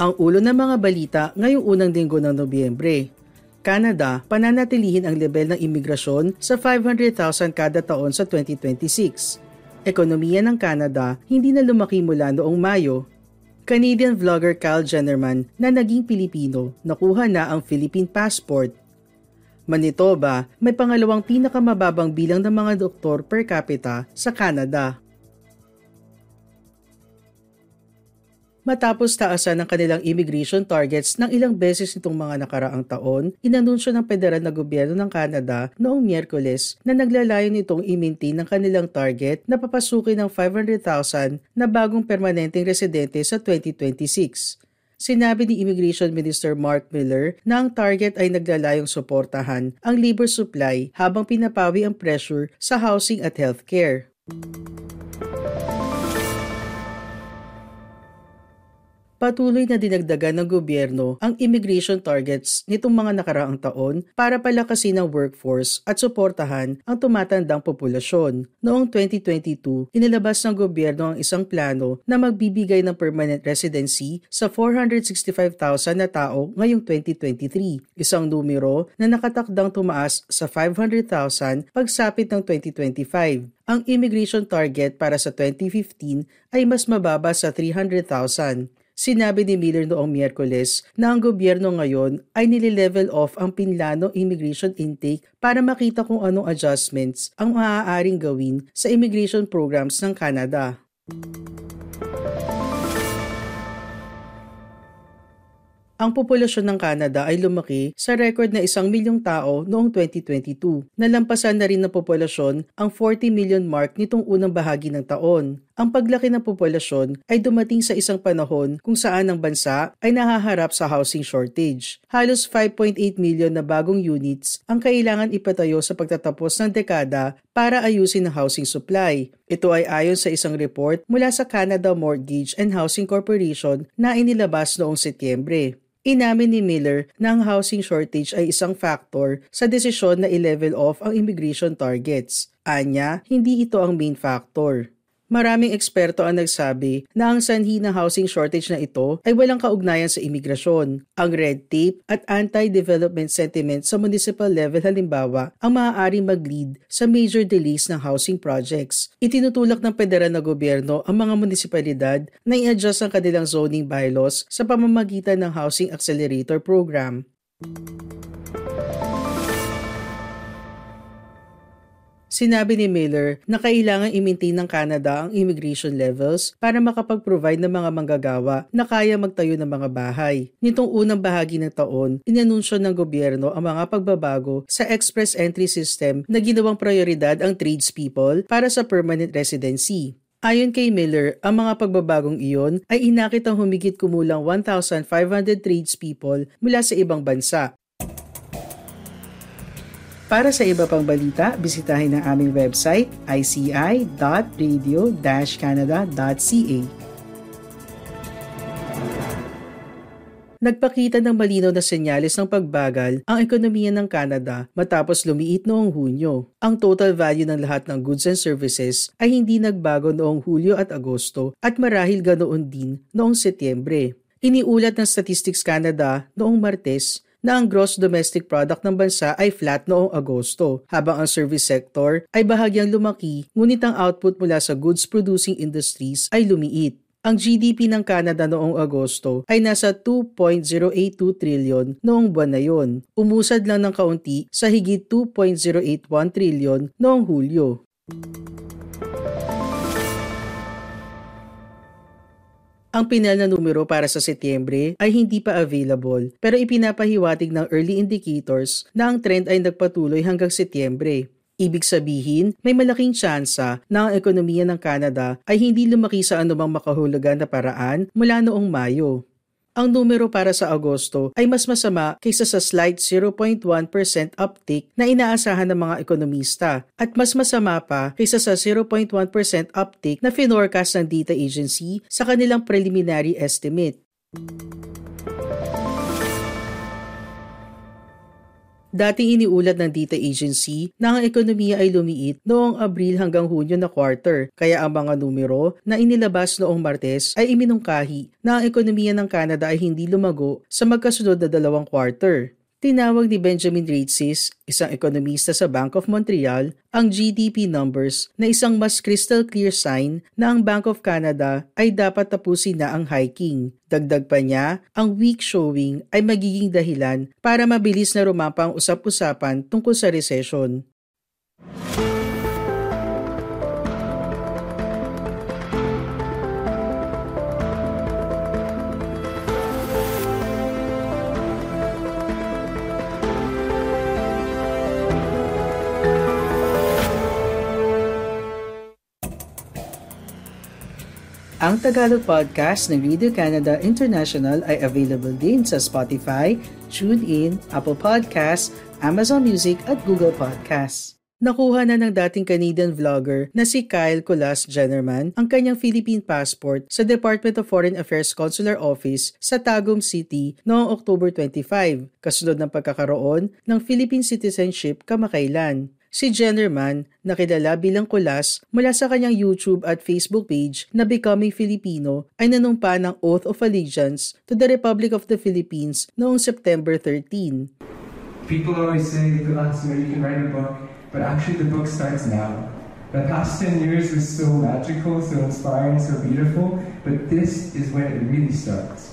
Ang ulo ng mga balita ngayong unang linggo ng Nobyembre. Canada, pananatilihin ang level ng imigrasyon sa 500,000 kada taon sa 2026. Ekonomiya ng Canada hindi na lumaki mula noong Mayo. Canadian vlogger Kyle Jennerman na naging Pilipino nakuha na ang Philippine passport. Manitoba, may pangalawang pinakamababang bilang ng mga doktor per capita sa Canada. Matapos taasan ng kanilang immigration targets ng ilang beses nitong mga nakaraang taon, inanunsyo ng federal na gobyerno ng Canada noong Miyerkules na naglalayon nitong i-maintain ng kanilang target na papasukin ng 500,000 na bagong permanenteng residente sa 2026. Sinabi ni Immigration Minister Mark Miller na ang target ay naglalayong suportahan ang labor supply habang pinapawi ang pressure sa housing at healthcare. Patuloy na dinagdagan ng gobyerno ang immigration targets nitong mga nakaraang taon para palakasin ang workforce at suportahan ang tumatandang populasyon. Noong 2022, inilabas ng gobyerno ang isang plano na magbibigay ng permanent residency sa 465,000 na tao ngayong 2023, isang numero na nakatakdang tumaas sa 500,000 pagsapit ng 2025 ang immigration target para sa 2015 ay mas mababa sa 300,000. Sinabi ni Miller noong Miyerkules na ang gobyerno ngayon ay nililevel off ang pinlano immigration intake para makita kung anong adjustments ang maaaring gawin sa immigration programs ng Canada. Ang populasyon ng Canada ay lumaki sa record na isang milyong tao noong 2022. Nalampasan na rin ng populasyon ang 40 million mark nitong unang bahagi ng taon. Ang paglaki ng populasyon ay dumating sa isang panahon kung saan ang bansa ay nahaharap sa housing shortage. Halos 5.8 million na bagong units ang kailangan ipatayo sa pagtatapos ng dekada para ayusin ang housing supply. Ito ay ayon sa isang report mula sa Canada Mortgage and Housing Corporation na inilabas noong Setyembre. Inamin ni Miller na ang housing shortage ay isang factor sa desisyon na i-level off ang immigration targets. Anya, hindi ito ang main factor. Maraming eksperto ang nagsabi na ang sanhi ng housing shortage na ito ay walang kaugnayan sa imigrasyon. Ang red tape at anti-development sentiment sa municipal level halimbawa ang maaaring mag-lead sa major delays ng housing projects. Itinutulak ng federal na gobyerno ang mga munisipalidad na i-adjust ang kanilang zoning bylaws sa pamamagitan ng Housing Accelerator Program. Sinabi ni Miller na kailangan i-maintain ng Canada ang immigration levels para makapag-provide ng mga manggagawa na kaya magtayo ng mga bahay. Nitong unang bahagi ng taon, inanunsyo ng gobyerno ang mga pagbabago sa express entry system na ginawang prioridad ang tradespeople para sa permanent residency. Ayon kay Miller, ang mga pagbabagong iyon ay inakit ang humigit kumulang 1,500 tradespeople mula sa ibang bansa para sa iba pang balita, bisitahin ang aming website ici.radio-canada.ca. Nagpakita ng malinaw na senyales ng pagbagal ang ekonomiya ng Canada matapos lumiit noong Hunyo. Ang total value ng lahat ng goods and services ay hindi nagbago noong Hulyo at Agosto at marahil ganoon din noong Setyembre. Iniulat ng Statistics Canada noong Martes na ang gross domestic product ng bansa ay flat noong Agosto, habang ang service sector ay bahagyang lumaki ngunit ang output mula sa goods producing industries ay lumiit. Ang GDP ng Canada noong Agosto ay nasa 2.082 trillion noong buwan na yon, umusad lang ng kaunti sa higit 2.081 trillion noong Hulyo. Ang pinal na numero para sa Setyembre ay hindi pa available pero ipinapahiwatig ng early indicators na ang trend ay nagpatuloy hanggang Setyembre. Ibig sabihin, may malaking tsansa na ang ekonomiya ng Canada ay hindi lumaki sa anumang makahulugan na paraan mula noong Mayo. Ang numero para sa Agosto ay mas masama kaysa sa slight 0.1% uptick na inaasahan ng mga ekonomista at mas masama pa kaysa sa 0.1% uptick na finorcast ng data agency sa kanilang preliminary estimate. Dating iniulat ng data agency na ang ekonomiya ay lumiit noong Abril hanggang Hunyo na quarter, kaya ang mga numero na inilabas noong Martes ay iminungkahi na ang ekonomiya ng Canada ay hindi lumago sa magkasunod na dalawang quarter. Tinawag ni Benjamin Raitzis, isang ekonomista sa Bank of Montreal, ang GDP numbers na isang mas crystal clear sign na ang Bank of Canada ay dapat tapusin na ang hiking. Dagdag pa niya, ang weak showing ay magiging dahilan para mabilis na rumapa ang usap-usapan tungkol sa recession. Ang Tagalog podcast ng Radio Canada International ay available din sa Spotify, TuneIn, Apple Podcasts, Amazon Music at Google Podcasts. Nakuha na ng dating Canadian vlogger na si Kyle Colas Jennerman ang kanyang Philippine passport sa Department of Foreign Affairs Consular Office sa Tagum City noong October 25, kasunod ng pagkakaroon ng Philippine citizenship kamakailan. Si Jennerman, nakilala bilang kulas mula sa kanyang YouTube at Facebook page na Becoming Filipino, ay nanumpa ng Oath of Allegiance to the Republic of the Philippines noong September 13. People always say, Kulas, you know, you can write a book, but actually the book starts now. The past 10 years was so magical, so inspiring, so beautiful, but this is when it really starts.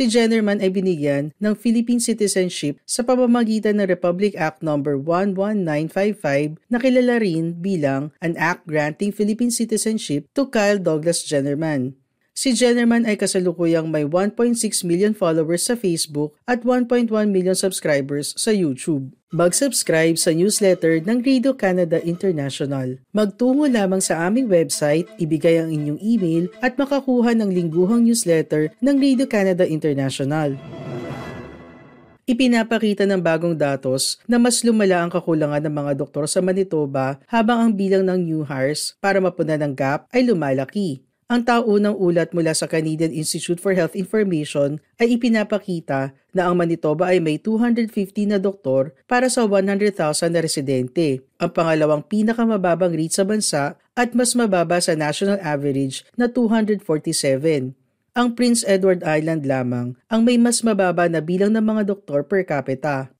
Si Jennerman ay binigyan ng Philippine citizenship sa pamamagitan ng Republic Act No. 11955 na kilala rin bilang an act granting Philippine citizenship to Kyle Douglas Jennerman. Si Jennerman ay kasalukuyang may 1.6 million followers sa Facebook at 1.1 million subscribers sa YouTube. Mag-subscribe sa newsletter ng Radio Canada International. Magtungo lamang sa aming website, ibigay ang inyong email at makakuha ng lingguhang newsletter ng Radio Canada International. Ipinapakita ng bagong datos na mas lumala ang kakulangan ng mga doktor sa Manitoba habang ang bilang ng new hires para mapunan ng gap ay lumalaki. Ang taunang ulat mula sa Canadian Institute for Health Information ay ipinapakita na ang Manitoba ay may 250 na doktor para sa 100,000 na residente, ang pangalawang pinakamababang rate sa bansa at mas mababa sa national average na 247. Ang Prince Edward Island lamang ang may mas mababa na bilang ng mga doktor per capita.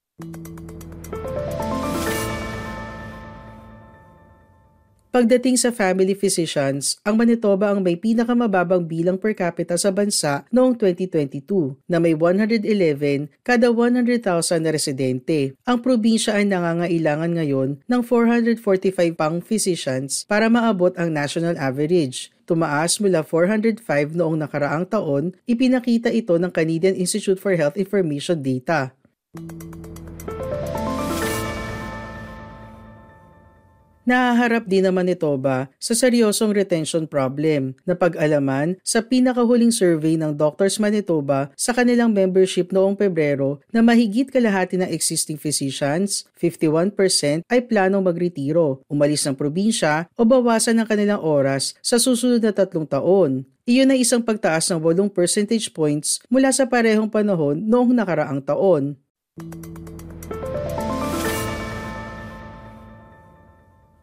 Pagdating sa family physicians, ang Manitoba ang may pinakamababang bilang per capita sa bansa noong 2022 na may 111 kada 100,000 na residente. Ang probinsya ay nangangailangan ngayon ng 445 pang physicians para maabot ang national average tumaas mula 405 noong nakaraang taon, ipinakita ito ng Canadian Institute for Health Information data. Nahaharap din naman ni Toba sa seryosong retention problem na pag-alaman sa pinakahuling survey ng Doctors Manitoba sa kanilang membership noong Pebrero na mahigit kalahati ng existing physicians, 51% ay planong magretiro, umalis ng probinsya o bawasan ng kanilang oras sa susunod na tatlong taon. Iyon ay isang pagtaas ng 8 percentage points mula sa parehong panahon noong nakaraang taon.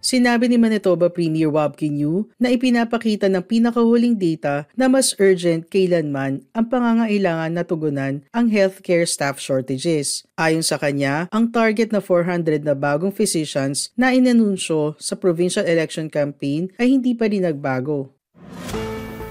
Sinabi ni Manitoba Premier Wabkin Yu na ipinapakita ng pinakahuling data na mas urgent kailanman ang pangangailangan na tugunan ang healthcare staff shortages. Ayon sa kanya, ang target na 400 na bagong physicians na inanunsyo sa provincial election campaign ay hindi pa rin nagbago.